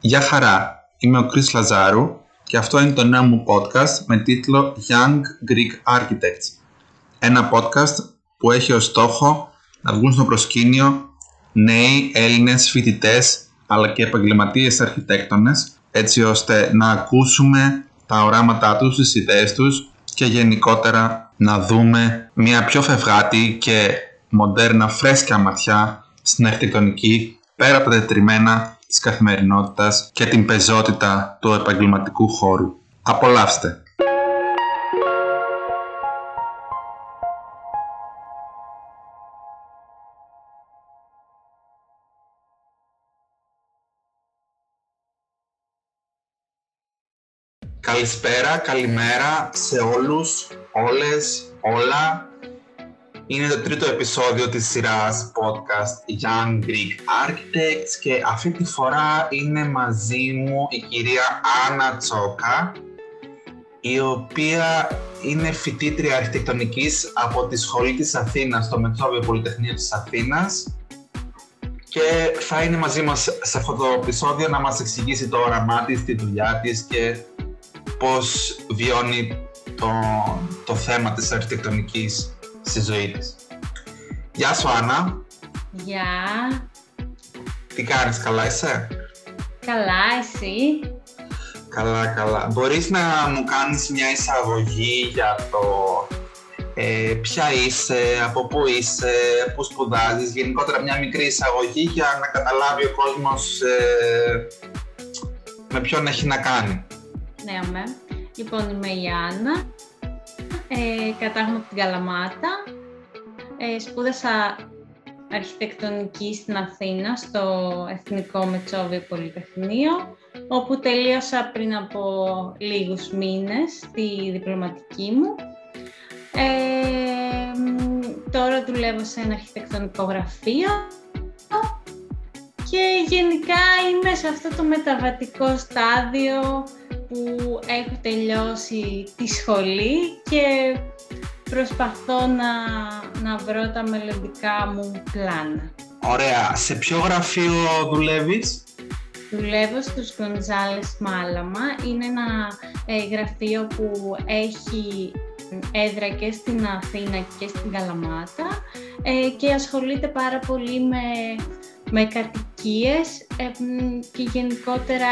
Γεια χαρά, είμαι ο Κρίς Λαζάρου και αυτό είναι το νέο μου podcast με τίτλο Young Greek Architects. Ένα podcast που έχει ως στόχο να βγουν στο προσκήνιο νέοι Έλληνες φοιτητές αλλά και επαγγελματίες αρχιτέκτονες έτσι ώστε να ακούσουμε τα οράματά τους, τις ιδέες τους και γενικότερα να δούμε μια πιο φευγάτη και μοντέρνα φρέσκια ματιά στην αρχιτεκτονική πέρα από τα τετριμένα της καθημερινότητας και την πεζότητα του επαγγελματικού χώρου. Απολαύστε! Καλησπέρα, καλημέρα σε όλους, όλες, όλα είναι το τρίτο επεισόδιο της σειράς podcast Young Greek Architects και αυτή τη φορά είναι μαζί μου η κυρία Άννα Τσόκα η οποία είναι φοιτήτρια αρχιτεκτονικής από τη Σχολή της Αθήνας στο Μετσόβιο Πολυτεχνείο της Αθήνας. Και θα είναι μαζί μας σε αυτό το επεισόδιο να μας εξηγήσει το όραμά της, τη δουλειά της και πώς βιώνει το, το θέμα της αρχιτεκτονικής στη ζωή της. Γεια σου Άννα. Γεια. Τι κάνεις, καλά είσαι; Καλά, εσύ; Καλά, καλά. Μπορείς να μου κάνεις μια εισαγωγή για το ε, ποια είσαι, από πού είσαι, πού σπουδάζεις, γενικότερα μια μικρή εισαγωγή για να καταλάβει ο κόσμος ε, με ποιον έχει να κάνει. Ναι, αμέ. Λοιπόν, είμαι η Άννα, ε, κατάγομαι από την Καλαμάτα. Ε, σπούδασα αρχιτεκτονική στην Αθήνα, στο Εθνικό Μετσόβιο Πολυτεχνείο, όπου τελείωσα πριν από λίγους μήνες τη διπλωματική μου. Ε, τώρα δουλεύω σε ένα αρχιτεκτονικό γραφείο και γενικά είμαι σε αυτό το μεταβατικό στάδιο που έχω τελειώσει τη σχολή και προσπαθώ να, να βρω τα μελλοντικά μου πλάνα. Ωραία. Σε ποιο γραφείο δουλεύεις; Δουλεύω στους Γκοντζάλες Μάλαμα. Είναι ένα ε, γραφείο που έχει έδρα και στην Αθήνα και στην Καλαμάτα ε, και ασχολείται πάρα πολύ με, με κατοικίες ε, και γενικότερα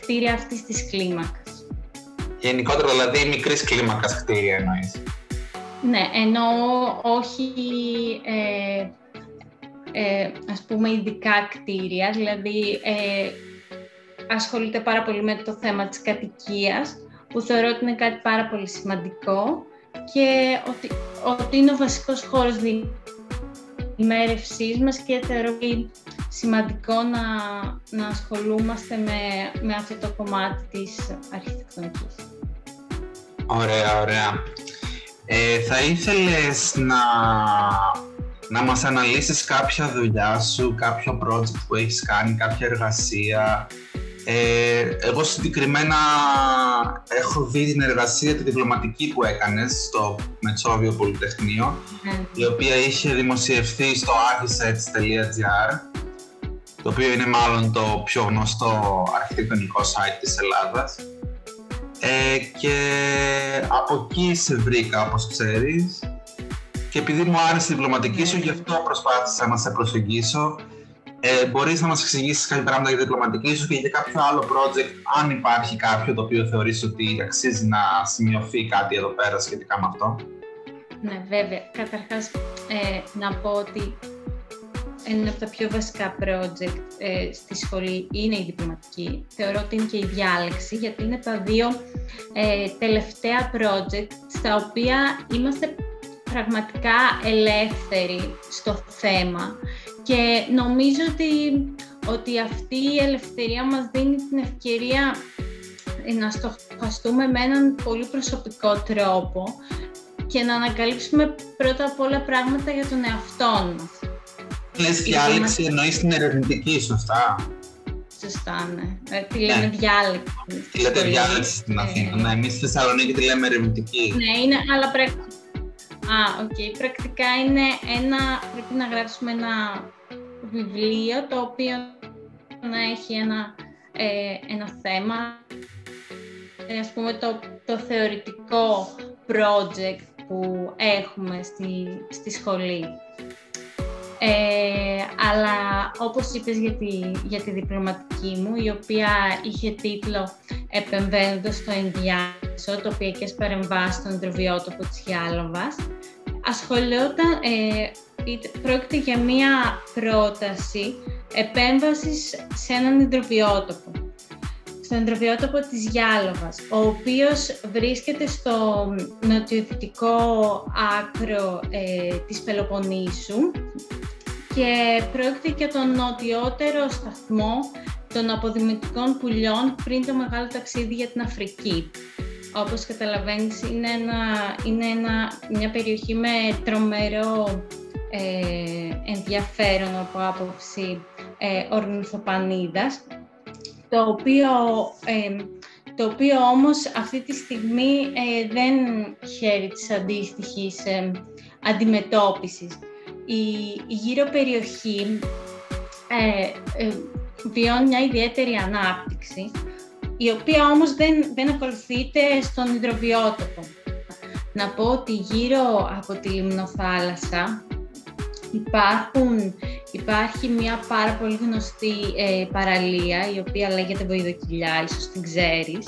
κτίρια αυτής της κλίμακας. Γενικότερα, δηλαδή, μικρής κλίμακας κτίρια εννοείς. Ναι, ενώ όχι ε, ε, ας πούμε ειδικά κτίρια, δηλαδή ε, ασχολείται πάρα πολύ με το θέμα της κατοικίας, που θεωρώ ότι είναι κάτι πάρα πολύ σημαντικό και ότι, ότι είναι ο βασικός χώρος διημέρευσής μας και θεωρώ ότι σημαντικό να, να ασχολούμαστε με, με αυτό το κομμάτι της αρχιτεκτονικής. Ωραία, ωραία. Ε, θα ήθελες να, να μας αναλύσεις κάποια δουλειά σου, κάποιο project που έχεις κάνει, κάποια εργασία; Ε, εγώ συγκεκριμένα έχω δει την εργασία, τη διπλωματική που έκανες στο Μετσόβιο Πολυτεχνείο, ναι. η οποία είχε δημοσιευθεί στο architects.gr το οποίο είναι μάλλον το πιο γνωστό αρχιτεκτονικό site της Ελλάδας. Ε, και από εκεί σε βρήκα, όπως ξέρεις, και επειδή μου άρεσε η διπλωματική σου, γι' αυτό προσπάθησα να σε προσεγγίσω. Ε, μπορείς να μας εξηγήσεις κάποια πράγματα για τη διπλωματική σου και για κάποιο άλλο project, αν υπάρχει κάποιο το οποίο θεωρείς ότι αξίζει να σημειωθεί κάτι εδώ πέρα σχετικά με αυτό. Ναι, βέβαια. Καταρχάς, ε, να πω ότι ένα από τα πιο βασικά project ε, στη σχολή είναι η διπλωματική. Θεωρώ ότι είναι και η διάλεξη, γιατί είναι τα δύο ε, τελευταία project στα οποία είμαστε πραγματικά ελεύθεροι στο θέμα και νομίζω ότι, ότι αυτή η ελευθερία μας δίνει την ευκαιρία να στοχαστούμε με έναν πολύ προσωπικό τρόπο και να ανακαλύψουμε πρώτα απ' όλα πράγματα για τον εαυτό μας. Λες διάλεξη εννοείς την ερευνητική, σωστά; Σωστά, ναι. Ε, τη λέμε ναι. διάλεξη. Τη λέτε διάλεξη στην ε, Αθήνα. Ναι, εμείς στη Θεσσαλονίκη τη λέμε ερευνητική. Ναι, είναι, αλλά πρακτικά. Α, OK. Okay. Πρακτικά είναι ένα. Πρέπει να γράψουμε ένα βιβλίο το οποίο να έχει ένα, ε, ένα θέμα, ε, ας πούμε το, το θεωρητικό project που έχουμε στη, στη σχολή. Ε, αλλά όπως είπες για τη, για τη διπλωματική μου, η οποία είχε τίτλο «Επεμβαίνοντας στο ενδιάμεσο, τοπιακές παρεμβάσεις στον υδροβιότοπο της Γιάλοβας», ασχολιόταν, ε, πρόκειται για μία πρόταση επέμβασης σε έναν υδροβιότοπο στον υδροβιότοπο της Γιάλοβας, ο οποίος βρίσκεται στο νοτιοδυτικό άκρο ε, της Πελοποννήσου και πρόκειται για τον νοτιότερο σταθμό των αποδημητικών πουλιών πριν το μεγάλο ταξίδι για την Αφρική. Όπως καταλαβαίνεις, είναι, ένα, είναι ένα, μια περιοχή με τρομερό ε, ενδιαφέρον από άποψη ε, ορνηθοπανίδας, το οποίο, ε, το οποίο όμως αυτή τη στιγμή ε, δεν χαίρει της αντίστοιχης ε, αντιμετώπισης η, γύρω περιοχή ε, ε, βιώνει μια ιδιαίτερη ανάπτυξη, η οποία όμως δεν, δεν ακολουθείται στον υδροβιότοπο. Να πω ότι γύρω από τη Λιμνοθάλασσα υπάρχουν, υπάρχει μια πάρα πολύ γνωστή ε, παραλία, η οποία λέγεται Βοηδοκυλιά, ίσως την ξέρεις.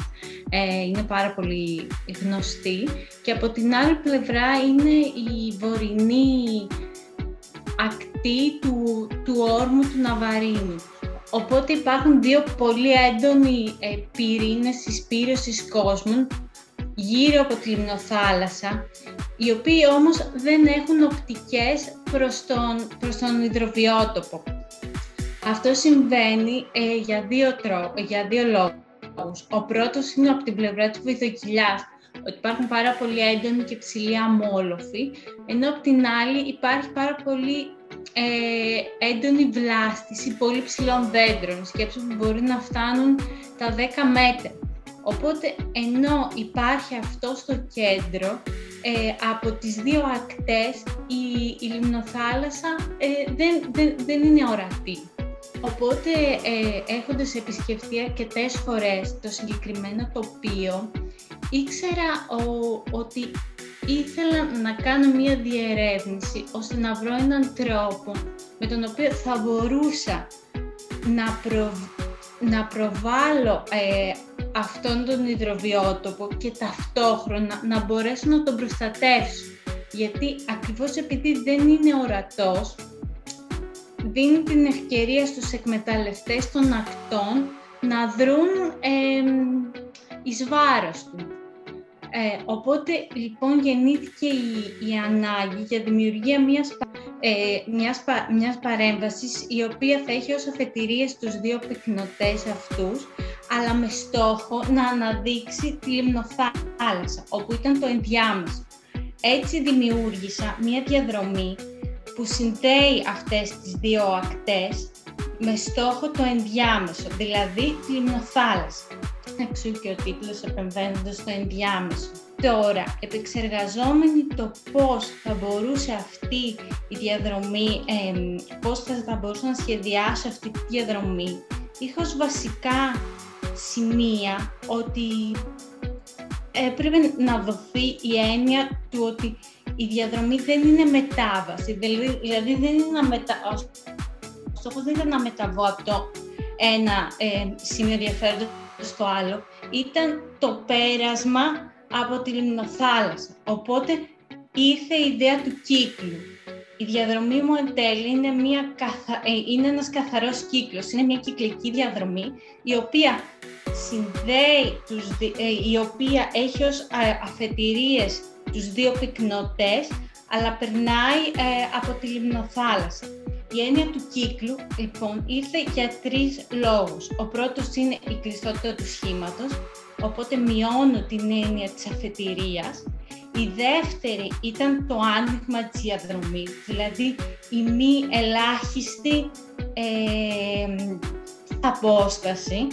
Ε, είναι πάρα πολύ γνωστή. Και από την άλλη πλευρά είναι η βορεινή ακτή του, του όρμου του Ναβαρίνου. Οπότε υπάρχουν δύο πολύ έντονοι ε, πυρήνες συσπήρωσης κόσμων γύρω από τη λιμνοθάλασσα, οι οποίοι όμως δεν έχουν οπτικές προς τον, προς τον υδροβιότοπο. Αυτό συμβαίνει ε, για, δύο τρό, για δύο λόγους. Ο πρώτος είναι από την πλευρά του βυθοκυλιάς, ότι υπάρχουν πάρα πολύ έντονοι και ψηλοί αμόλοφοι, ενώ από την άλλη υπάρχει πάρα πολύ ε, έντονη βλάστηση πολύ ψηλών δέντρων, σκέψου που μπορεί να φτάνουν τα 10 μέτρα. Οπότε, ενώ υπάρχει αυτό στο κέντρο, ε, από τις δύο ακτές η, η λιμνοθάλασσα ε, δεν, δεν, δεν είναι ορατή. Οπότε, ε, έχοντας επισκεφτεί αρκετές φορές το συγκεκριμένο τοπίο, ήξερα ότι ήθελα να κάνω μία διερεύνηση ώστε να βρω έναν τρόπο με τον οποίο θα μπορούσα να, να προβάλλω ε, αυτόν τον υδροβιότοπο και ταυτόχρονα να μπορέσω να τον προστατεύσω. Γιατί ακριβώς επειδή δεν είναι ορατός, δίνει την ευκαιρία στους εκμεταλλευτές των ακτών να δρουν ε, εις βάρος του. Ε, οπότε λοιπόν γεννήθηκε η, η ανάγκη για δημιουργία μιας, ε, μιας, μιας παρέμβασης η οποία θα έχει ως αφετηρίες τους δύο πυκνοτές αυτούς αλλά με στόχο να αναδείξει τη λιμνοθάλασσα όπου ήταν το ενδιάμεσο. Έτσι δημιούργησα μια διαδρομή που συνδέει αυτές τις δύο ακτές με στόχο το ενδιάμεσο, δηλαδή τη λιμνοθάλασσα εξού και ο τίτλος επεμβαίνοντας στο ενδιάμεσο. Τώρα, επεξεργαζόμενοι το πώς θα μπορούσε αυτή η διαδρομή, ε, πώς θα, θα μπορούσα να σχεδιάσω αυτή τη διαδρομή, είχα ως βασικά σημεία ότι έπρεπε να δοθεί η έννοια του ότι η διαδρομή δεν είναι μετάβαση, δηλαδή, δηλαδή δεν είναι να μετα... ο στόχος δεν ήταν να μεταβώ από το ένα ε, σημείο ενδιαφέροντος στο άλλο ήταν το πέρασμα από τη λιμνοθάλασσα. Οπότε ήρθε η ιδέα του κύκλου. Η διαδρομή μου εν τέλει είναι, μια καθα... Ε, είναι ένας καθαρός κύκλος, είναι μια κυκλική διαδρομή η οποία συνδέει, τους... Ε, η οποία έχει ως αφετηρίες τους δύο πυκνοτές, αλλά περνάει ε, από τη λιμνοθάλασσα. Η έννοια του κύκλου, λοιπόν, ήρθε για τρεις λόγους. Ο πρώτος είναι η κλειστότητα του σχήματος, οπότε μειώνω την έννοια της αφετηρίας. Η δεύτερη ήταν το άνοιγμα της διαδρομής, δηλαδή η μη ελάχιστη ε, απόσταση.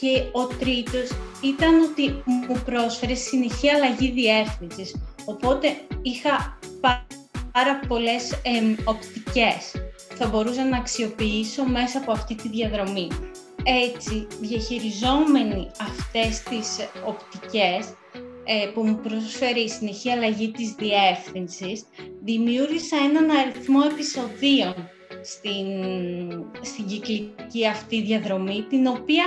Και ο τρίτος ήταν ότι μου πρόσφερε συνεχή αλλαγή διεύθυνσης, οπότε είχα πάρα πολλές ε, οπτικές θα μπορούσα να αξιοποιήσω μέσα από αυτή τη διαδρομή. έτσι, διαχειριζόμενοι αυτές τις οπτικές, ε, που μου προσφέρει η συνεχή αλλαγή της διεύθυνσης, δημιούργησα έναν αριθμό επεισοδίων στην, στην κυκλική αυτή διαδρομή, την οποία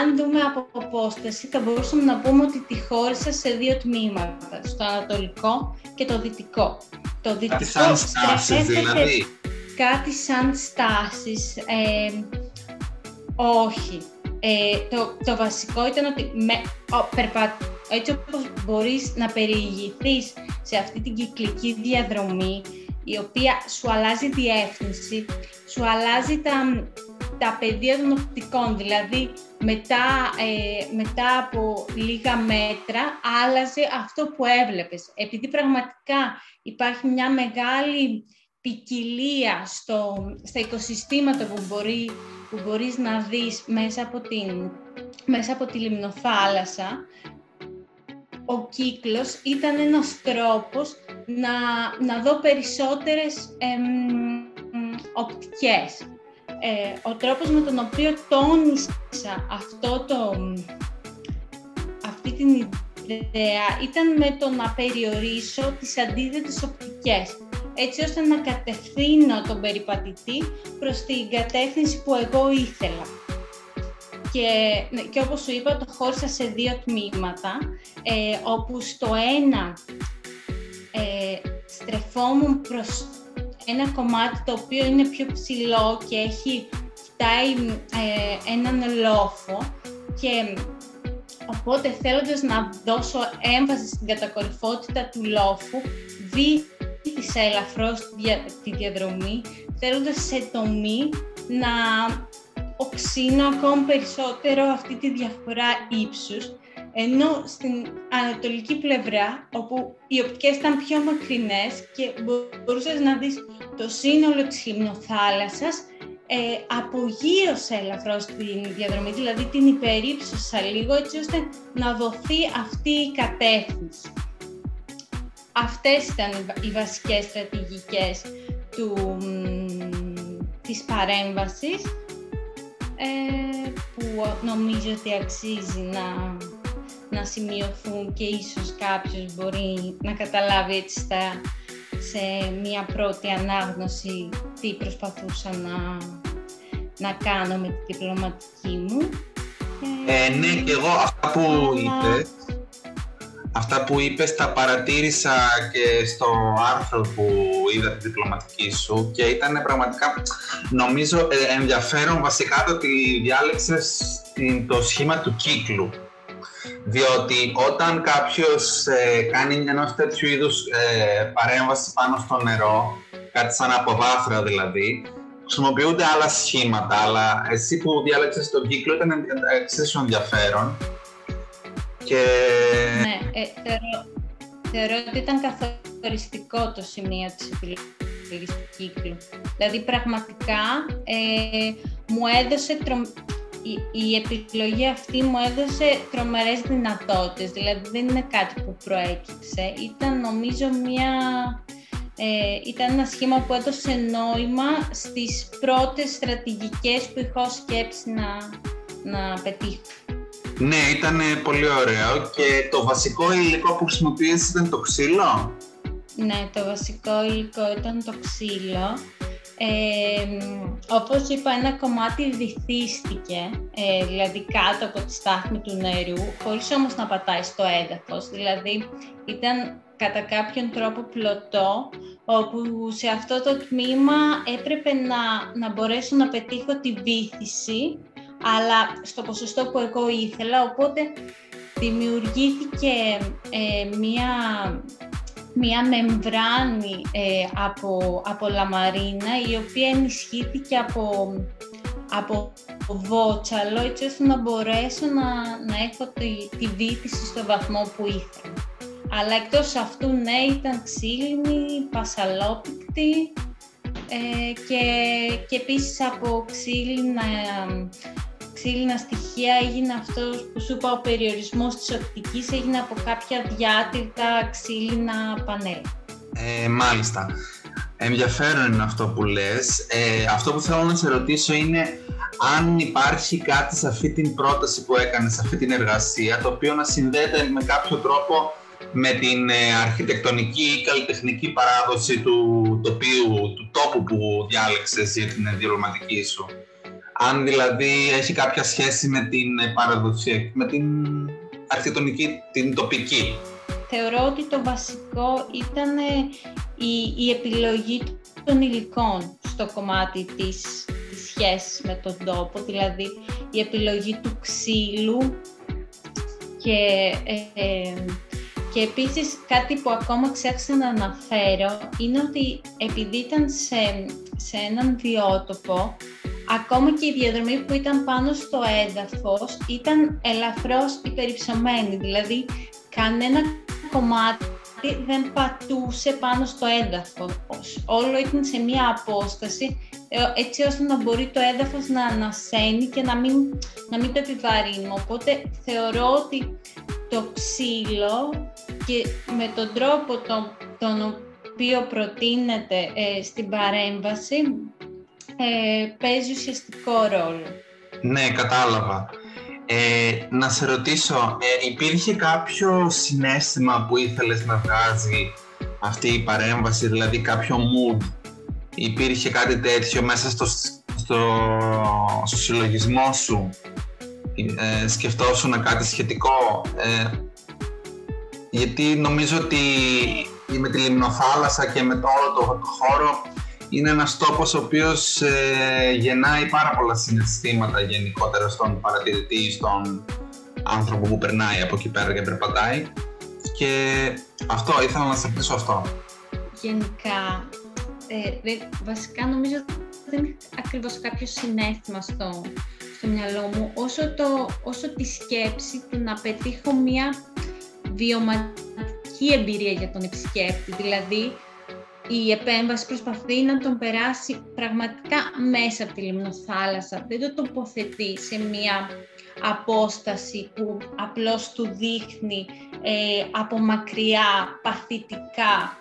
αν δούμε από απόσταση θα μπορούσαμε να πούμε ότι τη χώρισα σε δύο τμήματα, στο ανατολικό και το δυτικό. Το δυτικό κάτι σαν στάσεις δηλαδή. Κάτι σαν στάσεις, ε, όχι. Ε, το, το βασικό ήταν ότι με, ο, περπα, έτσι όπως μπορείς να περιηγηθείς σε αυτή την κυκλική διαδρομή, η οποία σου αλλάζει διεύθυνση, σου αλλάζει τα, τα πεδία των οπτικών, δηλαδή μετά, ε, μετά από λίγα μέτρα άλλαζε αυτό που έβλεπες. Επειδή πραγματικά υπάρχει μια μεγάλη ποικιλία στο, στα οικοσυστήματα που, μπορεί, που μπορείς να δεις μέσα από, την, μέσα από τη λιμνοθάλασσα, ο κύκλος ήταν ένας τρόπος να, να δω περισσότερες εμ, οπτικές. Ε, ο τρόπος με τον οποίο τόνισα αυτό το, αυτή την ιδέα ήταν με το να περιορίσω τις αντίθετες οπτικές έτσι ώστε να κατευθύνω τον περιπατητή προς την κατεύθυνση που εγώ ήθελα. Και, ναι, και όπως σου είπα, το χώρισα σε δύο τμήματα, ε, όπου στο ένα ε, στρεφόμουν προς ένα κομμάτι το οποίο είναι πιο ψηλό και έχει, κοιτάει ε, έναν λόφο και οπότε θέλοντας να δώσω έμβαση στην κατακορυφότητα του λόφου, βήθησα ελαφρώς τη διαδρομή, θέλοντας σε τομή να οξύνω ακόμη περισσότερο αυτή τη διαφορά ύψους ενώ στην ανατολική πλευρά, όπου οι οπτικές ήταν πιο μακρινές και μπορούσες να δεις το σύνολο της λιμνοθάλασσας, ε, απογείωσε ελαφρώς την διαδρομή, δηλαδή την υπερύψωσα λίγο έτσι ώστε να δοθεί αυτή η κατεύθυνση. Αυτές ήταν οι βασικές στρατηγικές του, της παρέμβασης ε, που νομίζω ότι αξίζει να να σημειωθούν και ίσως κάποιος μπορεί να καταλάβει έτσι στα, σε μία πρώτη ανάγνωση τι προσπαθούσα να, να κάνω με τη διπλωματική μου. Ε, ναι, και εγώ αυτά που είπες, αυτά που είπες τα παρατήρησα και στο άρθρο που είδα τη διπλωματική σου και ήταν πραγματικά, νομίζω, ε, ενδιαφέρον βασικά το ότι διάλεξες το σχήμα του κύκλου διότι όταν κάποιος ε, κάνει ένα τέτοιου είδους ε, παρέμβαση πάνω στο νερό, κάτι σαν αποβάθρα δηλαδή, χρησιμοποιούνται άλλα σχήματα, αλλά εσύ που διάλεξες τον κύκλο ήταν εξίσου ενδιαφέρον. Και... Ναι, ε, θεωρώ, θεωρώ ότι ήταν καθοριστικό το σημείο της επιλογής του κύκλου. Δηλαδή πραγματικά ε, μου έδωσε η, επιλογή αυτή μου έδωσε τρομερές δυνατότητες, δηλαδή δεν είναι κάτι που προέκυψε. Ήταν νομίζω μια... Ε, ήταν ένα σχήμα που έδωσε νόημα στις πρώτες στρατηγικές που είχα σκέψη να, να πετύχω. Ναι, ήταν πολύ ωραίο και το βασικό υλικό που χρησιμοποιήσεις ήταν το ξύλο. Ναι, το βασικό υλικό ήταν το ξύλο. Ε, όπως είπα, ένα κομμάτι βυθίστηκε, ε, δηλαδή κάτω από τη στάθμη του νερού, χωρίς όμως να πατάει στο έδαφος. Δηλαδή, ήταν κατά κάποιον τρόπο πλωτό, όπου σε αυτό το τμήμα έπρεπε να, να μπορέσω να πετύχω τη βύθιση, αλλά στο ποσοστό που εγώ ήθελα, οπότε δημιουργήθηκε ε, μία μία μεμβράνη ε, από, από λαμαρίνα η οποία ενισχύθηκε από, από βότσαλο έτσι ώστε να μπορέσω να, να έχω τη, τη βήθηση στο βαθμό που ήθελα. Αλλά εκτός αυτού, ναι, ήταν ξύλινη, πασαλόπικτη ε, και, και επίσης από ξύλινα ξύλινα στοιχεία έγινε αυτός που σου είπα ο περιορισμός της οπτικής έγινε από κάποια διάτηρτα ξύλινα πανέλ. Ε, μάλιστα. Ενδιαφέρον είναι αυτό που λες. Ε, αυτό που θέλω να σε ρωτήσω είναι αν υπάρχει κάτι σε αυτή την πρόταση που έκανες, σε αυτή την εργασία, το οποίο να συνδέεται με κάποιο τρόπο με την ε, αρχιτεκτονική ή καλλιτεχνική παράδοση του τοπίου, του τόπου που διάλεξες για την διπλωματική σου. Αν δηλαδή έχει κάποια σχέση με την ε, παραδοσία, με την αρχιτεκτονική, την τοπική. Θεωρώ ότι το βασικό ήταν ε, η, η επιλογή των υλικών στο κομμάτι της, της σχέσης με τον τόπο, δηλαδή η επιλογή του ξύλου και και επίσης κάτι που ακόμα ξέχασα να αναφέρω είναι ότι επειδή ήταν σε, σε έναν βιότοπο, ακόμα και η διαδρομή που ήταν πάνω στο έδαφος ήταν ελαφρώς υπερυψωμένη, δηλαδή κανένα κομμάτι δεν πατούσε πάνω στο έδαφος. Όλο ήταν σε μία απόσταση ε, έτσι ώστε να μπορεί το έδαφος να ανασένει και να μην, να μην το επιβαρύνουμε. Οπότε θεωρώ ότι το ξύλο και με τον τρόπο τον, τον οποίο προτείνεται ε, στην παρέμβαση ε, παίζει ουσιαστικό ρόλο. Ναι, κατάλαβα. Ε, να σε ρωτήσω, ε, υπήρχε κάποιο συνέστημα που ήθελες να βγάζει αυτή η παρέμβαση, δηλαδή κάποιο mood, υπήρχε κάτι τέτοιο μέσα στο, στο, στο συλλογισμό σου, ε, σκεφτόσουν κάτι σχετικό, ε, γιατί νομίζω ότι με τη Λιμνοθάλασσα και με το όλο το χώρο είναι ένας τόπος ο οποίος ε, γεννάει πάρα πολλά συναισθήματα γενικότερα στον παρατηρητή, στον άνθρωπο που περνάει από εκεί πέρα και περπατάει και αυτό, ήθελα να σε ρωτήσω αυτό. Γενικά, ε, βασικά νομίζω ότι δεν είναι ακριβώς κάποιος συνέστημα στο, στο μυαλό μου, όσο, το, όσο τη σκέψη του να πετύχω μια βιωματική εμπειρία για τον επισκέπτη. Δηλαδή, η επέμβαση προσπαθεί να τον περάσει πραγματικά μέσα από τη λιμνοθάλασσα. Δεν το τοποθετεί σε μια απόσταση που απλώς του δείχνει ε, από μακριά, παθητικά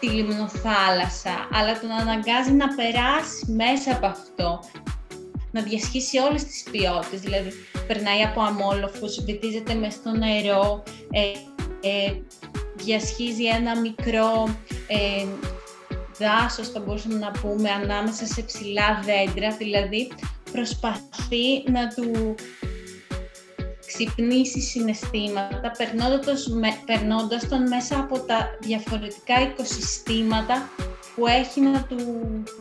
τη λιμνοθάλασσα, αλλά τον αναγκάζει να περάσει μέσα από αυτό, να διασχίσει όλες τις ποιότητες, δηλαδή περνάει από αμόλοφους, βυθίζεται μέσα στο νερό, ε, ε, διασχίζει ένα μικρό ε, δάσος, θα μπορούσαμε να πούμε, ανάμεσα σε ψηλά δέντρα, δηλαδή προσπαθεί να του ξυπνήσει συναισθήματα, περνώντας, περνώντας τον μέσα από τα διαφορετικά οικοσυστήματα που έχει να του,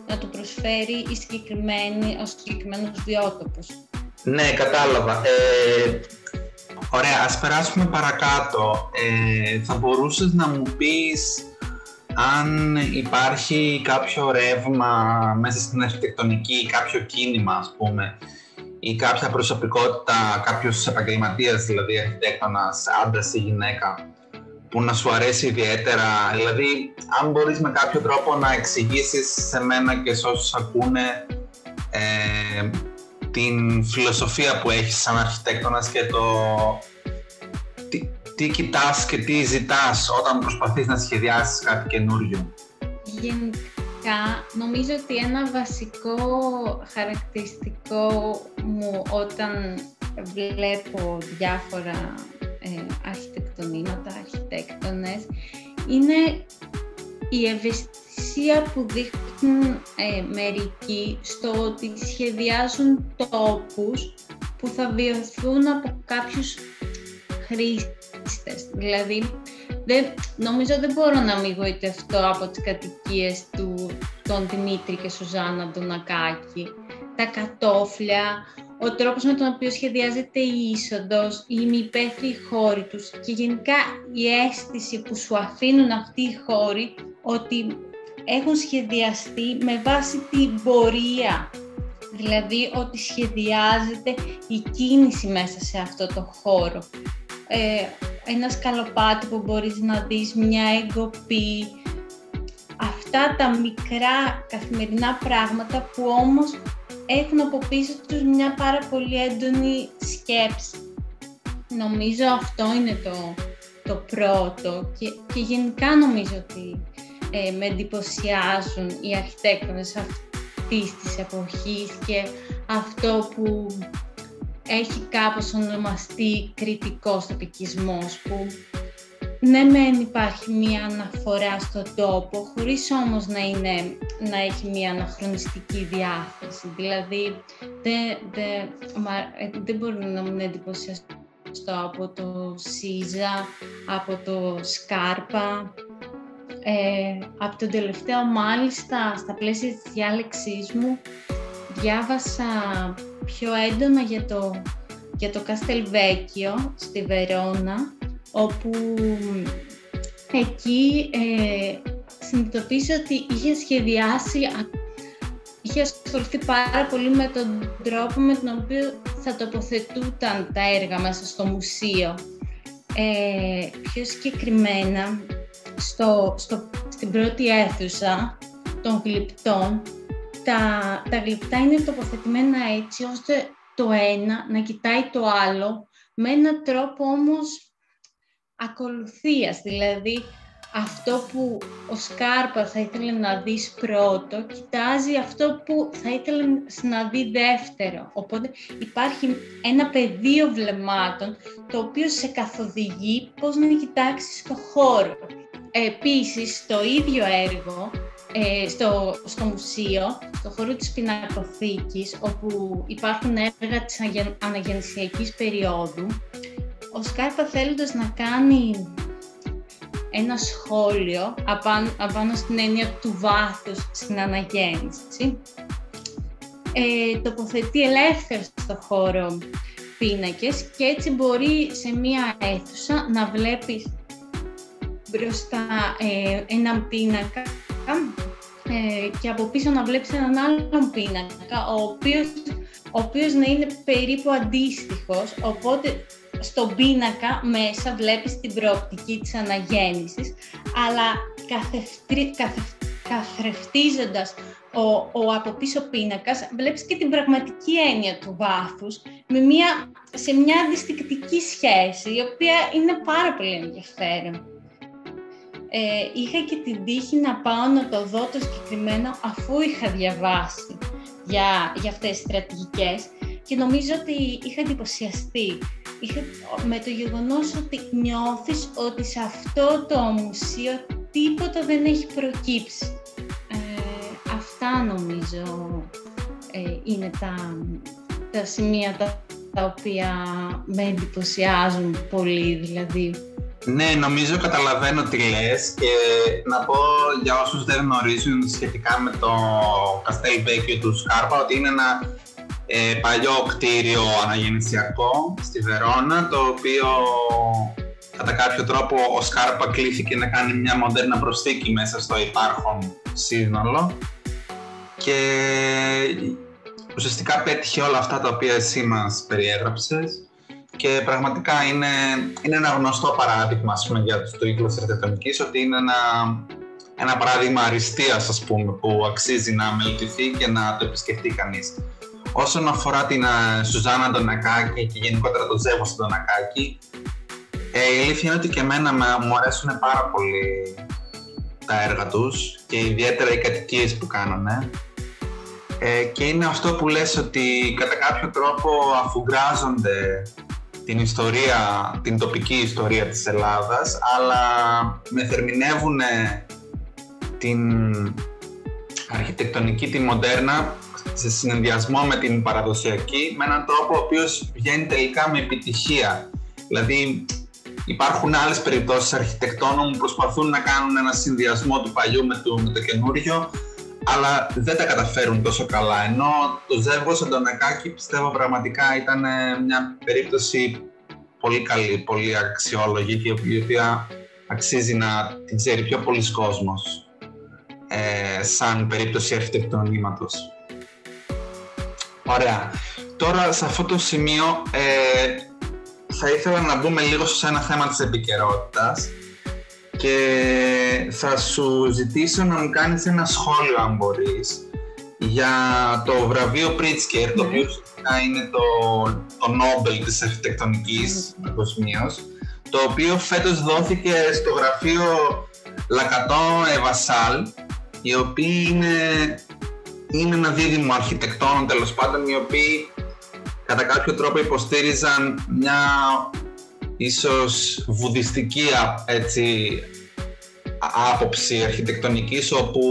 να του προσφέρει η συγκεκριμένη, ο συγκεκριμένος βιότοπος. Ναι, κατάλαβα. Ε, ωραία, ας περάσουμε παρακάτω. Ε, θα μπορούσες να μου πεις αν υπάρχει κάποιο ρεύμα μέσα στην αρχιτεκτονική, κάποιο κίνημα, ας πούμε, ή κάποια προσωπικότητα, κάποιος επαγγελματίας, δηλαδή αρχιτέκτονας, άντρας ή γυναίκα, που να σου αρέσει ιδιαίτερα. Δηλαδή, αν μπορείς με κάποιο τρόπο να εξηγήσεις σε μένα και σε όσους ακούνε ε, την φιλοσοφία που έχεις σαν αρχιτέκτονας και το τι, τι κοιτάς και τι ζητάς όταν προσπαθείς να σχεδιάσεις κάτι καινούριο. Γενικά, νομίζω ότι ένα βασικό χαρακτηριστικό μου όταν βλέπω διάφορα ε, αρχιτεκτονήματα, αρχιτέκτονες, είναι η ευαισθησία που δείχνουν ε, μερικοί στο ότι σχεδιάζουν τόπους που θα βιωθούν από κάποιους χρήστες. Δηλαδή, δεν, νομίζω δεν μπορώ να μην γοητευτώ από τις κατοικίες του τον Δημήτρη και Σουζάννα Ντονακάκη. Τα κατόφλια, ο τρόπος με τον οποίο σχεδιάζεται η είσοδος, οι ημιπέθριοι χώροι τους και γενικά η αίσθηση που σου αφήνουν αυτοί οι χώροι ότι έχουν σχεδιαστεί με βάση την πορεία. Δηλαδή ότι σχεδιάζεται η κίνηση μέσα σε αυτό το χώρο. Ε, ένα σκαλοπάτι που μπορείς να δεις, μια εγκοπή. Αυτά τα μικρά καθημερινά πράγματα που όμως έχουν από πίσω τους μια πάρα πολύ έντονη σκέψη. Νομίζω αυτό είναι το, το πρώτο και, και γενικά νομίζω ότι ε, με εντυπωσιάζουν οι αρχιτέκτονες αυτής της εποχής και αυτό που έχει κάπως ονομαστεί κριτικός τοπικισμός που ναι μεν υπάρχει μία αναφορά στον τόπο χωρίς όμως να, είναι, να έχει μία αναχρονιστική διάθεση. Δηλαδή δεν, δεν, δεν μπορεί να μην εντυπωσιαστώ από το ΣΥΖΑ, από το ΣΚΑΡΠΑ, ε, από τον τελευταίο μάλιστα στα πλαίσια της διάλεξής μου διάβασα πιο έντονα για το, για το Καστελβέκιο στη Βερόνα, όπου εκεί ε, συνειδητοποίησα ότι είχε σχεδιάσει, είχε ασχοληθεί πάρα πολύ με τον τρόπο με τον οποίο θα τοποθετούνταν τα έργα μέσα στο μουσείο. Ε, πιο συγκεκριμένα, στο, στο, στην πρώτη αίθουσα των γλυπτών, τα, τα γλυπτά είναι τοποθετημένα έτσι ώστε το ένα να κοιτάει το άλλο με έναν τρόπο όμως ακολουθίας, δηλαδή αυτό που ο Σκάρπα θα ήθελε να δεις πρώτο, κοιτάζει αυτό που θα ήθελε να δει δεύτερο. Οπότε υπάρχει ένα πεδίο βλεμμάτων, το οποίο σε καθοδηγεί πώς να κοιτάξεις το χώρο. Επίσης, το ίδιο έργο ε, στο, στο μουσείο, στο χώρο της πινακοθήκης, όπου υπάρχουν έργα της αναγεννησιακής περίοδου, ο Σκάρπα θέλοντας να κάνει ένα σχόλιο απάνω, απάνω στην έννοια του βάθους στην αναγέννηση, ε, τοποθετεί ελεύθερα στο χώρο πίνακες και έτσι μπορεί σε μία αίθουσα να βλέπεις μπροστά ε, έναν πίνακα ε, και από πίσω να βλέπεις έναν άλλον πίνακα, ο οποίος, ο οποίος να είναι περίπου αντίστοιχος, οπότε στον πίνακα μέσα βλέπεις την προοπτική της αναγέννησης, αλλά καθευτρι, καθρεφτίζοντας ο, ο από πίσω πίνακας, βλέπεις και την πραγματική έννοια του βάθους με μια, σε μια αντιστοιχτική σχέση, η οποία είναι πάρα πολύ ενδιαφέρον ε, είχα και την τύχη να πάω να το δω το συγκεκριμένο αφού είχα διαβάσει για, για αυτές τις στρατηγικές και νομίζω ότι είχα εντυπωσιαστεί είχα, με το γεγονός ότι νιώθεις ότι σε αυτό το μουσείο τίποτα δεν έχει προκύψει. Ε, αυτά νομίζω ε, είναι τα, τα σημεία τα, τα οποία με εντυπωσιάζουν πολύ, δηλαδή ναι, νομίζω καταλαβαίνω τι λες και να πω για όσους δεν γνωρίζουν σχετικά με το Καστέλ Βέκιο του Σκάρπα ότι είναι ένα ε, παλιό κτίριο αναγεννησιακό στη Βερόνα το οποίο κατά κάποιο τρόπο ο Σκάρπα κλήθηκε να κάνει μια μοντέρνα προσθήκη μέσα στο υπάρχον σύνολο. Και ουσιαστικά πέτυχε όλα αυτά τα οποία εσύ μας περιέγραψες και πραγματικά είναι, είναι ένα γνωστό παράδειγμα ας πούμε, για το κύκλος της αρχιτεκτονικής ότι είναι ένα, ένα παράδειγμα αριστείας ας πούμε, που αξίζει να μελετηθεί και να το επισκεφτεί κανείς. Όσον αφορά την uh, Σουζάνα Αντωνακάκη και γενικότερα το Ζεύο Αντωνακάκη, ε, η αλήθεια είναι ότι και εμένα μου αρέσουν πάρα πολύ τα έργα τους και ιδιαίτερα οι κατοικίες που κάνανε. Ε, και είναι αυτό που λες ότι κατά κάποιο τρόπο αφουγκράζονται την ιστορία, την τοπική ιστορία της Ελλάδας, αλλά μεθερμινεύουν την αρχιτεκτονική, τη μοντέρνα, σε συνδυασμό με την παραδοσιακή, με έναν τρόπο ο οποίος βγαίνει τελικά με επιτυχία. Δηλαδή, υπάρχουν άλλες περιπτώσεις αρχιτεκτόνων που προσπαθούν να κάνουν ένα συνδυασμό του παλιού με το, με το καινούριο, αλλά δεν τα καταφέρουν τόσο καλά. Ενώ το ζεύγος Αντωνακάκη πιστεύω πραγματικά ήταν ε, μια περίπτωση πολύ καλή, πολύ αξιόλογη και η οποία αξίζει να την ξέρει πιο πολλοί κόσμος ε, σαν περίπτωση αρχιτεκτονήματος. Ωραία. Τώρα σε αυτό το σημείο ε, θα ήθελα να μπούμε λίγο σε ένα θέμα της επικαιρότητας και θα σου ζητήσω να μου κάνεις ένα σχόλιο αν μπορείς για το βραβείο Pritzker, το ναι. οποίο είναι το, το Nobel της αρχιτεκτονικής ναι. παγκοσμίως, το οποίο φέτος δόθηκε στο γραφείο Λακατό Εβασάλ, οι οποίοι είναι είναι ένα δίδυμο αρχιτεκτόνων τέλος πάντων οι οποίοι κατά κάποιο τρόπο υποστήριζαν μια ίσως βουδιστική έτσι, άποψη αρχιτεκτονικής όπου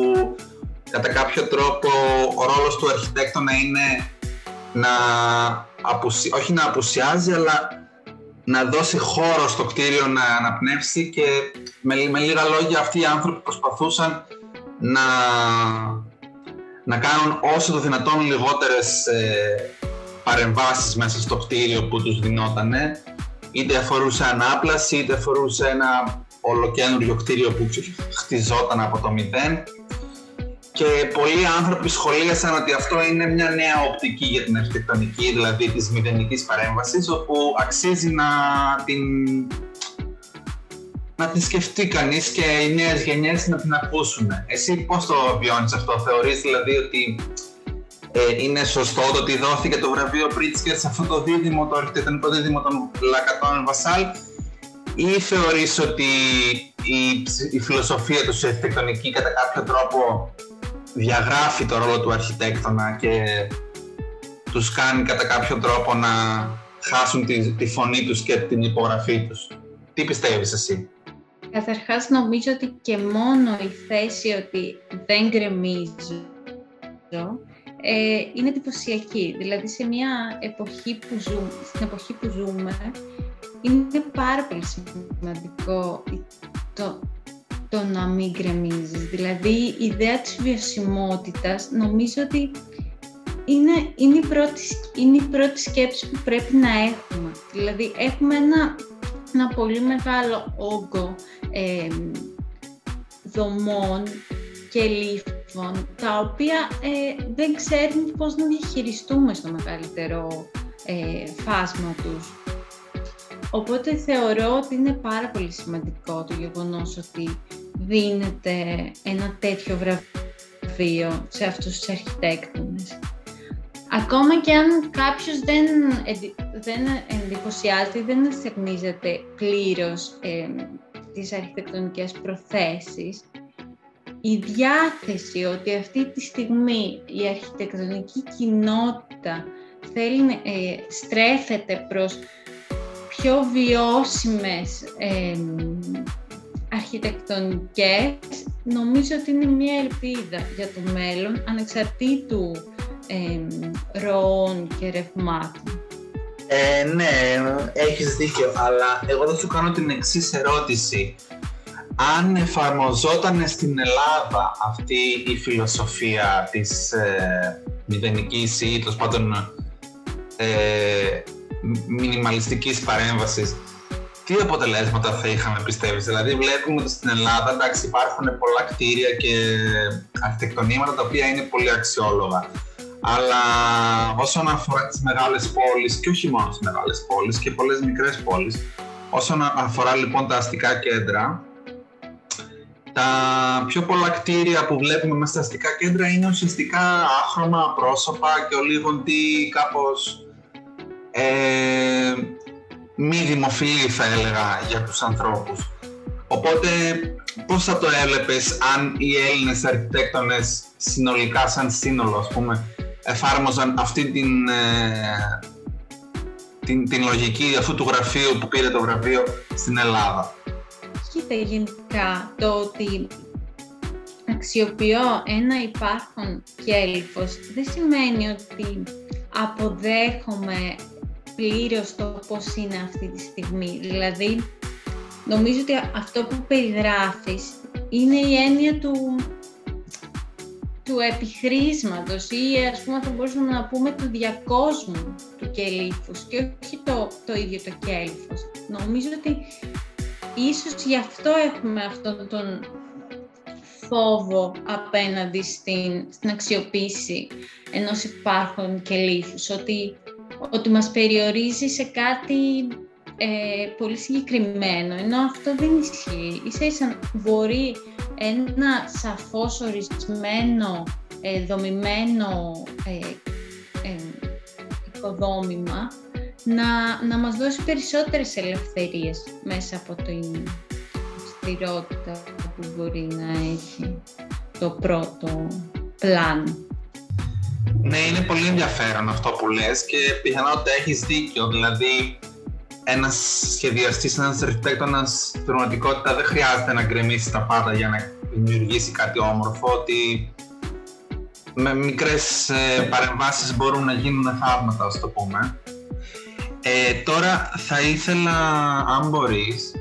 κατά κάποιο τρόπο ο ρόλος του αρχιτέκτονα είναι να απουσι... όχι να απουσιάζει αλλά να δώσει χώρο στο κτίριο να αναπνεύσει και με, με λίγα λόγια αυτοί οι άνθρωποι προσπαθούσαν να, να κάνουν όσο το δυνατόν λιγότερες ε, παρεμβάσεις μέσα στο κτίριο που τους δινότανε. Είτε αφορούσε ανάπλαση είτε αφορούσε ένα ολοκένουργιο κτίριο που χτιζόταν από το μηδέν και πολλοί άνθρωποι σχολίασαν ότι αυτό είναι μια νέα οπτική για την αρχιτεκτονική, δηλαδή της μηδενικής παρέμβασης, όπου αξίζει να την, να την σκεφτεί κανείς και οι νέες γενιές να την ακούσουν. Εσύ πώς το βιώνεις αυτό, θεωρείς δηλαδή ότι ε, είναι σωστό το ότι δόθηκε το βραβείο Πρίτσκερ σε αυτό το δίδυμο, το αρχιτεκτονικό δίδυμο των Λακατών Βασάλ; Ή θεωρείς ότι η, η φιλοσοφία του σε αρχιτεκτονική κατά κάποιο τρόπο διαγράφει το ρόλο του αρχιτέκτονα και τους κάνει κατά κάποιο τρόπο να χάσουν τη, τη φωνή τους και την υπογραφή τους; Τι πιστεύεις εσύ; Καταρχάς νομίζω ότι και μόνο η θέση ότι δεν γκρεμίζω ε, είναι εντυπωσιακή. Δηλαδή σε μια εποχή που ζούμε, στην εποχή που ζούμε είναι πάρα πολύ σημαντικό το το να μην γκρεμίζεις. Δηλαδή, η ιδέα της βιωσιμότητας νομίζω ότι είναι, είναι, η πρώτη, είναι η πρώτη σκέψη που πρέπει να έχουμε. Δηλαδή, έχουμε ένα, ένα πολύ μεγάλο όγκο ε, δομών και λήφων, τα οποία ε, δεν ξέρουμε πώς να διαχειριστούμε στο μεγαλύτερο ε, φάσμα τους. Οπότε θεωρώ ότι είναι πάρα πολύ σημαντικό το γεγονός ότι δίνεται ένα τέτοιο βραβείο σε αυτούς τους αρχιτέκτονες. Ακόμα και αν κάποιος δεν, δεν εντυπωσιάζεται ή δεν αστερνίζεται πλήρως ε, τις αρχιτεκτονικές προθέσεις, η διάθεση ότι αυτή τη στιγμή η αρχιτεκτονική κοινότητα θέλει, ε, στρέφεται προς πιο βιώσιμες ε, αρχιτεκτονικές, νομίζω ότι είναι μια ελπίδα για το μέλλον, ανεξαρτήτου ε, ροών και ρευμάτων. Ε, ναι, έχεις δίκιο, αλλά εγώ θα σου κάνω την εξής ερώτηση. Αν εφαρμοζόταν στην Ελλάδα αυτή η φιλοσοφία της ε, μηδενικής ή τέλος πάντων ε, μινιμαλιστικής παρέμβασης, τι αποτελέσματα θα είχαμε πιστεύεις; Δηλαδή βλέπουμε ότι στην Ελλάδα εντάξει, υπάρχουν πολλά κτίρια και αρχιτεκτονήματα τα οποία είναι πολύ αξιόλογα. Αλλά όσον αφορά τις μεγάλες πόλεις και όχι μόνο τις μεγάλες πόλεις και πολλές μικρές πόλεις, όσον αφορά λοιπόν τα αστικά κέντρα, τα πιο πολλά κτίρια που βλέπουμε μέσα στα αστικά κέντρα είναι ουσιαστικά άχρωμα, πρόσωπα και ολίγοντι κάπως ε, μη δημοφιλή θα έλεγα για τους ανθρώπους. Οπότε πώς θα το έβλεπες αν οι Έλληνες αρχιτέκτονες συνολικά σαν σύνολο ας πούμε εφάρμοζαν αυτή την, ε, την, την λογική αυτού του γραφείου που πήρε το βραβείο στην Ελλάδα; Κοίτα γενικά το ότι αξιοποιώ ένα υπάρχον κέλυφος δεν σημαίνει ότι αποδέχομαι πλήρως το πώς είναι αυτή τη στιγμή. Δηλαδή, νομίζω ότι αυτό που περιγράφεις είναι η έννοια του, του επιχρήσματος ή ας πούμε θα μπορούσαμε να πούμε του διακόσμου του κελίφους και όχι το, το ίδιο το κέλυφος. Νομίζω ότι ίσως γι' αυτό έχουμε αυτόν τον φόβο απέναντι στην, στην αξιοποίηση ενός υπάρχον κελίφους, ότι ότι μας περιορίζει σε κάτι ε, πολύ συγκεκριμένο, ενώ αυτό δεν ισχύει. Ίσα ίσα μπορεί ένα σαφώς ορισμένο, ε, δομημένο ε, ε, οικοδόμημα να, να μας δώσει περισσότερες ελευθερίες μέσα από την αυστηρότητα που μπορεί να έχει το πρώτο πλάνο. Ναι, είναι πολύ ενδιαφέρον αυτό που λες και πιθανότητα έχεις δίκιο. Δηλαδή, ένας σχεδιαστής, ένας αρχιτέκτονας στην πραγματικότητα δεν χρειάζεται να γκρεμίσει τα πάντα για να δημιουργήσει κάτι όμορφο, ότι με μικρές ε, παρεμβάσεις μπορούν να γίνουν θαύματα, ας το πούμε. Ε, τώρα θα ήθελα, αν μπορείς,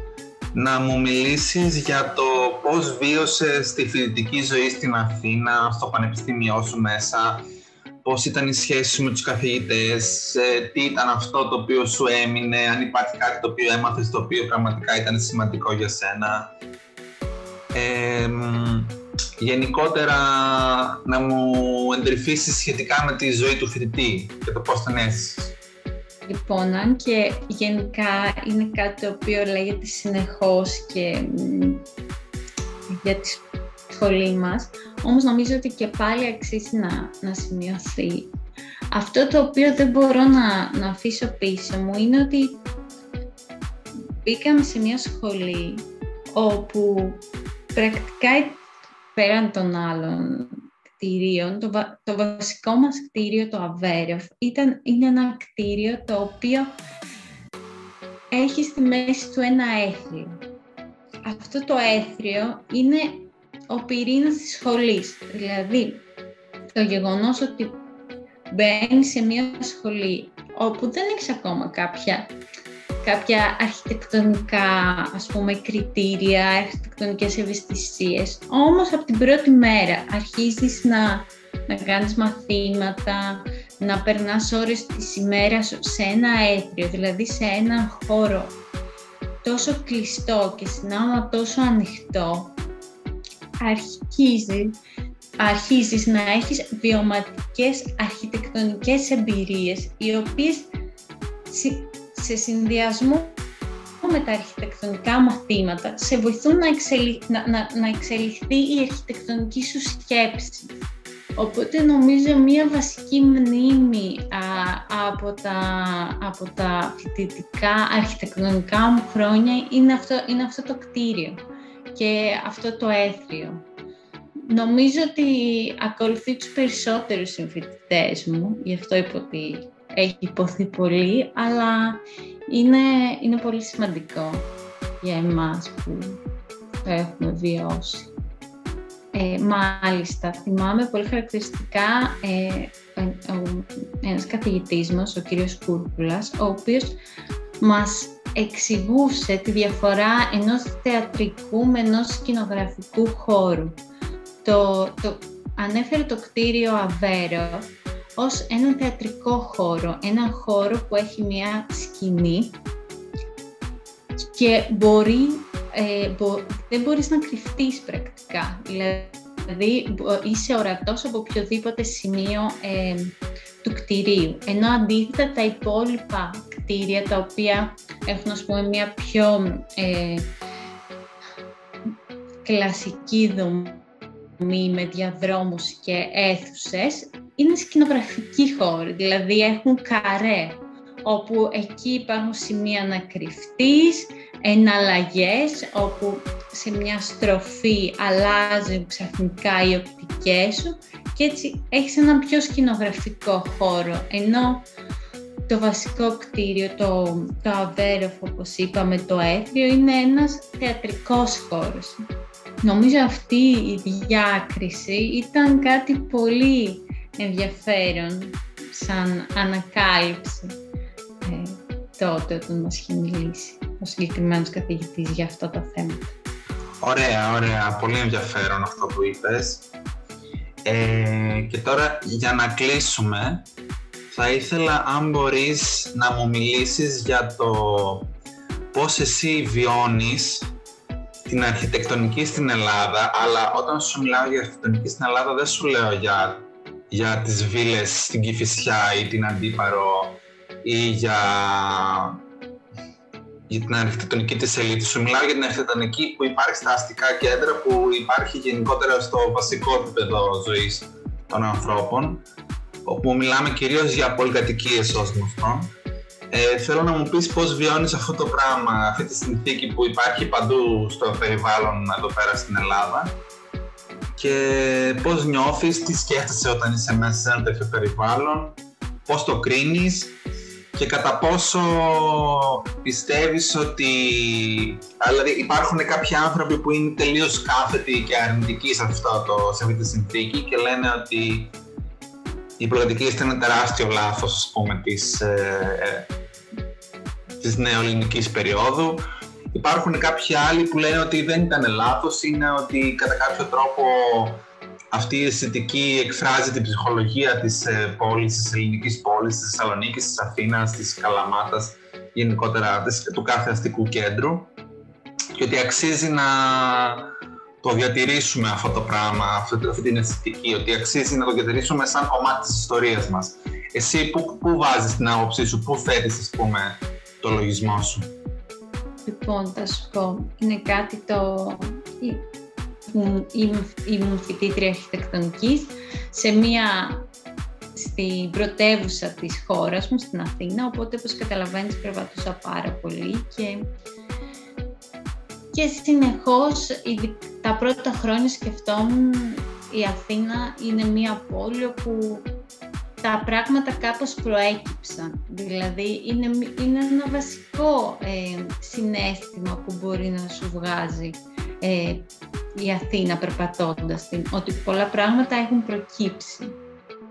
να μου μιλήσεις για το πώς βίωσες τη φοιτητική ζωή στην Αθήνα, στο πανεπιστήμιό σου μέσα, πώς ήταν η σχέση σου με τους καθηγητές, ε, τι ήταν αυτό το οποίο σου έμεινε, αν υπάρχει κάτι το οποίο έμαθες το οποίο πραγματικά ήταν σημαντικό για σένα. Ε, γενικότερα να μου εντρυφήσεις σχετικά με τη ζωή του φοιτητή και το πώς την έζησες. Λοιπόν, αν και γενικά είναι κάτι το οποίο λέγεται συνεχώς και για τη σχολή μας, όμως νομίζω ότι και πάλι αξίζει να, να σημειωθεί. Αυτό το οποίο δεν μπορώ να, να αφήσω πίσω μου είναι ότι μπήκαμε σε μια σχολή όπου πρακτικά πέραν των άλλων κτηρίων, το, το βασικό μας κτίριο, το Αβέροφ, ήταν, είναι ένα κτίριο το οποίο έχει στη μέση του ένα έθριο. Αυτό το έθριο είναι ο πυρήνας της σχολής. Δηλαδή, το γεγονός ότι μπαίνει σε μια σχολή όπου δεν έχεις ακόμα κάποια, κάποια αρχιτεκτονικά ας πούμε, κριτήρια, αρχιτεκτονικές ευαισθησίες. Όμως από την πρώτη μέρα αρχίζεις να, να κάνεις μαθήματα, να περνάς ώρες της ημέρας σε ένα έθριο, δηλαδή σε ένα χώρο τόσο κλειστό και συνάμα τόσο ανοιχτό, αρχίζεις, αρχίζεις να έχεις βιωματικές αρχιτεκτονικές εμπειρίες, οι οποίες σε συνδυασμό με τα αρχιτεκτονικά μαθήματα σε βοηθούν να, να, να, να εξελιχθεί η αρχιτεκτονική σου σκέψη. Οπότε νομίζω μία βασική μνήμη α, από, τα, από τα φοιτητικά αρχιτεκτονικά μου χρόνια είναι αυτό, είναι αυτό το κτίριο και αυτό το έθριο. Νομίζω ότι ακολουθεί τους περισσότερους συμφοιτητές μου, γι' αυτό είπα ότι έχει υποθεί πολύ, αλλά είναι, είναι πολύ σημαντικό για εμάς που το έχουμε βιώσει. Ε, μάλιστα, θυμάμαι πολύ χαρακτηριστικά ε, ο, ένας καθηγητής μας, ο κύριος Κούρκουλας, ο οποίος μας εξηγούσε τη διαφορά ενός θεατρικού με ενός σκηνογραφικού χώρου. Το, το, ανέφερε το κτίριο Αβέρο ως ένα θεατρικό χώρο, ένα χώρο που έχει μια σκηνή και μπορεί, ε, δεν μπορείς να κρυφτείς πρακτικά. Δηλαδή είσαι ορατός από οποιοδήποτε σημείο ε, του κτηρίου. Ενώ αντίθετα τα υπόλοιπα κτίρια τα οποία έχουν ας πούμε μια πιο ε, κλασική δομή με διαδρόμους και αίθουσες είναι σκηνογραφικοί χώροι, δηλαδή έχουν καρέ, όπου εκεί υπάρχουν σημεία να κρυφτείς, εναλλαγές, όπου σε μια στροφή αλλάζουν ξαφνικά οι οπτικές σου και έτσι έχεις έναν πιο σκηνογραφικό χώρο, ενώ το βασικό κτίριο, το, το αβέροφο, όπως είπαμε, το έθριο, είναι ένας θεατρικός χώρος. Νομίζω αυτή η διάκριση ήταν κάτι πολύ ενδιαφέρον σαν ανακάλυψη ε, τότε όταν μας είχε μιλήσει ο συγκεκριμένος καθηγητής για αυτά τα θέματα. Ωραία, ωραία. Πολύ ενδιαφέρον αυτό που είπες. Ε, και τώρα για να κλείσουμε, θα ήθελα αν μπορείς να μου μιλήσεις για το πώς εσύ βιώνεις την αρχιτεκτονική στην Ελλάδα, αλλά όταν σου μιλάω για αρχιτεκτονική στην Ελλάδα δεν σου λέω για για τις βίλες στην Κηφισιά ή την Αντίπαρο ή για, για την αρχιτεκτονική της ελίτης. Σου μιλάω για την αρχιτεκτονική που υπάρχει στα αστικά κέντρα, που υπάρχει γενικότερα στο βασικό επίπεδο ζωής των ανθρώπων, όπου μιλάμε κυρίως για πολυκατοικίες ως γνωστό. Ε, θέλω να μου πεις πώς βιώνεις αυτό το πράγμα, αυτή τη συνθήκη που υπάρχει παντού στο περιβάλλον εδώ πέρα στην Ελλάδα και πώς νιώθεις, τι σκέφτεσαι όταν είσαι μέσα σε ένα τέτοιο περιβάλλον, πώς το κρίνεις και κατά πόσο πιστεύεις ότι δηλαδή υπάρχουν κάποιοι άνθρωποι που είναι τελείως κάθετοι και αρνητικοί σε, αυτό το, σε αυτή τη συνθήκη και λένε ότι η πολιτική ήταν ένα τεράστιο λάθος ας πούμε της, ε, της νεοελληνικής περίοδου. Υπάρχουν κάποιοι άλλοι που λένε ότι δεν ήταν λάθος, είναι ότι κατά κάποιο τρόπο αυτή η αισθητική εκφράζει την ψυχολογία της ε, πόλης, της ελληνικής πόλης, της Θεσσαλονίκης, της Αθήνας, της Καλαμάτας, γενικότερα του κάθε αστικού κέντρου και ότι αξίζει να το διατηρήσουμε αυτό το πράγμα, αυτή, την αισθητική, ότι αξίζει να το διατηρήσουμε σαν κομμάτι της ιστορίας μας. Εσύ πού, πού βάζεις την άποψή σου, πού θέτεις, ας πούμε, το λογισμό σου; Λοιπόν, θα σου πω, είναι κάτι το ήμουν φοιτήτρια αρχιτεκτονικής σε μία στην πρωτεύουσα της χώρας μου, στην Αθήνα, οπότε όπως καταλαβαίνεις περπατούσα πάρα πολύ και, και συνεχώς τα πρώτα χρόνια σκεφτόμουν η Αθήνα είναι μία πόλη όπου τα πράγματα κάπως προέκυψαν. Δηλαδή είναι, είναι ένα βασικό ε, συνέστημα που μπορεί να σου βγάζει ε, η Αθήνα περπατώντας την, ότι πολλά πράγματα έχουν προκύψει.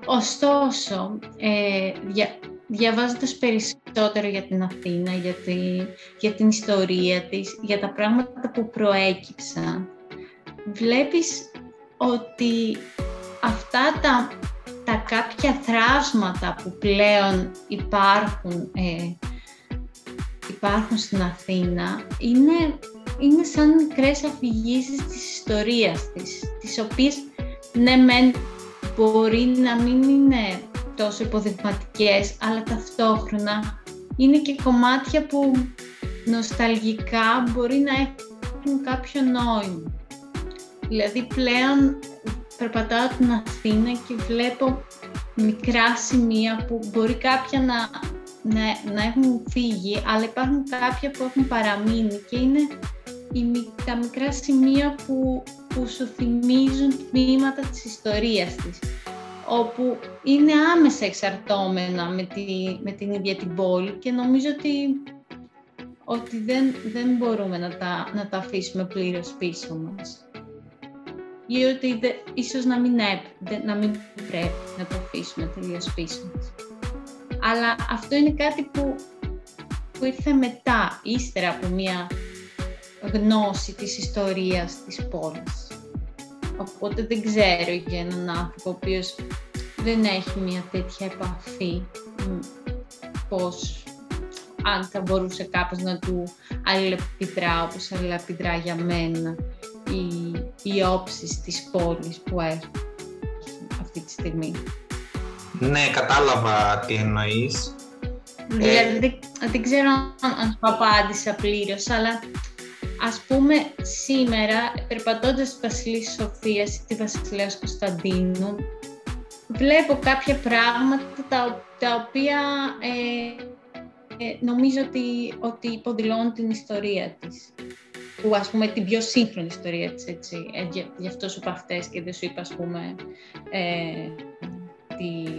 Ωστόσο, ε, δια, διαβάζοντας περισσότερο για την Αθήνα, για, για την ιστορία της, για τα πράγματα που προέκυψαν, βλέπεις ότι αυτά τα, τα κάποια θράσματα που πλέον υπάρχουν, ε, υπάρχουν στην Αθήνα είναι είναι σαν μικρές αφηγήσεις της ιστορίας της, τις οποίες ναι μεν μπορεί να μην είναι τόσο υποδειγματικές, αλλά ταυτόχρονα είναι και κομμάτια που νοσταλγικά μπορεί να έχουν κάποιο νόημα. Δηλαδή πλέον περπατάω την Αθήνα και βλέπω μικρά σημεία που μπορεί κάποια να, να, να έχουν φύγει, αλλά υπάρχουν κάποια που έχουν παραμείνει και είναι τα μικρά σημεία που, που σου θυμίζουν τμήματα της ιστορίας της όπου είναι άμεσα εξαρτώμενα με, τη, με την ίδια την πόλη και νομίζω ότι, ότι δεν, δεν μπορούμε να τα, να τα αφήσουμε πλήρως πίσω μας. Ή ότι δε, ίσως να μην, να μην πρέπει να το αφήσουμε τελείως πίσω μας. Αλλά αυτό είναι κάτι που, που ήρθε μετά, ύστερα από μια γνώση της ιστορίας της πόλης. Οπότε δεν ξέρω για έναν άνθρωπο ο οποίος δεν έχει μια τέτοια επαφή πώς αν θα μπορούσε κάπως να του αλληλεπιδρά όπως αλληλεπιδρά για μένα οι, οι όψεις της πόλης που έχει αυτή τη στιγμή. Ναι, κατάλαβα τι εννοείς. Δηλαδή, δεν, δεν ξέρω αν, αν σου απάντησα πλήρως, αλλά Ας πούμε, σήμερα, περπατώντας στη Βασιλή Σοφίας ή τη Βασιλέας Κωνσταντίνου, βλέπω κάποια πράγματα τα, οποία ε, ε, νομίζω ότι, ότι υποδηλώνουν την ιστορία της. Που, ας πούμε, την πιο σύγχρονη ιστορία της, έτσι. Ε, γι' αυτό σου είπα αυτές και δεν σου είπα, ας πούμε, ε, τη,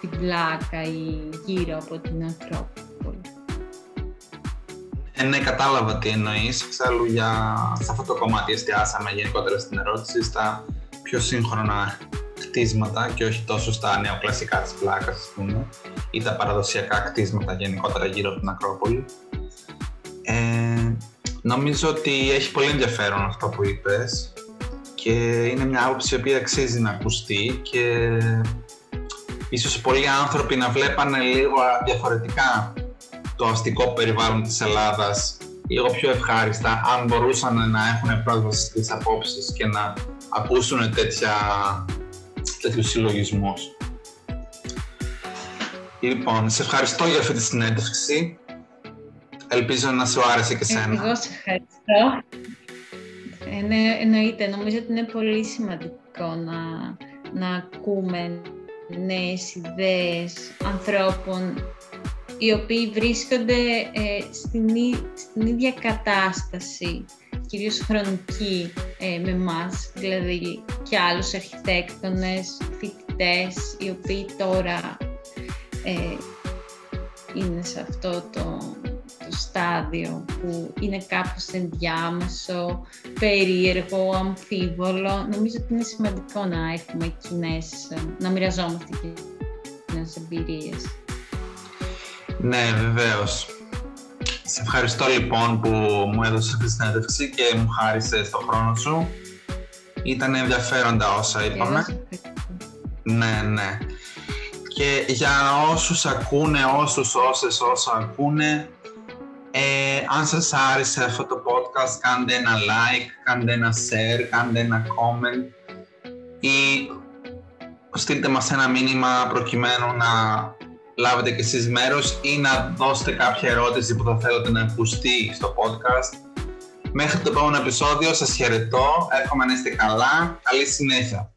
την πλάκα ή γύρω από την Ακρόπολη. Ε, ναι, κατάλαβα τι εννοείς. Εξάλλου, για... σε αυτό το κομμάτι εστιάσαμε γενικότερα στην ερώτηση στα πιο σύγχρονα κτίσματα και όχι τόσο στα νεοκλασικά της πλάκας, ας πούμε, ή τα παραδοσιακά κτίσματα γενικότερα γύρω από την Ακρόπολη. Ε, νομίζω ότι έχει πολύ ενδιαφέρον αυτό που είπες και είναι μια άποψη η οποία αξίζει να ακουστεί και ίσως πολλοί άνθρωποι να βλέπανε λίγο διαφορετικά το αστικό περιβάλλον της Ελλάδας λίγο πιο ευχάριστα αν μπορούσαν να έχουν πρόσβαση στις απόψεις και να ακούσουν τέτοια, τέτοιους συλλογισμούς. Λοιπόν, σε ευχαριστώ για αυτή τη συνέντευξη. Ελπίζω να σου άρεσε και σένα. Εγώ σε ευχαριστώ. Ε, ναι, εννοείται. Νομίζω ότι είναι πολύ σημαντικό να, να ακούμε νέες ιδέες ανθρώπων οι οποίοι βρίσκονται ε, στην, στην ίδια κατάσταση, κυρίως χρονική, ε, με μας, δηλαδή και άλλους αρχιτέκτονες, φοιτητές, οι οποίοι τώρα ε, είναι σε αυτό το, το στάδιο που είναι κάπως ενδιάμεσο, περίεργο, αμφίβολο. Νομίζω ότι είναι σημαντικό να έχουμε κοινές, να μοιραζόμαστε κοινές εμπειρίες. Ναι, βεβαίως. Σε ευχαριστώ λοιπόν που μου έδωσες αυτή τη συνέντευξη και μου χάρισες το χρόνο σου. Ήταν ενδιαφέροντα όσα είπαμε. Ναι, ναι. Και για όσους ακούνε, όσους, όσες, όσα ακούνε, ε, αν σας άρεσε αυτό το podcast, κάντε ένα like, κάντε ένα share, κάντε ένα comment ή στείλτε μας ένα μήνυμα προκειμένου να λάβετε και εσείς μέρος ή να δώσετε κάποια ερώτηση που θα θέλετε να ακουστεί στο podcast. Μέχρι το επόμενο επεισόδιο σας χαιρετώ, εύχομαι να είστε καλά, καλή συνέχεια.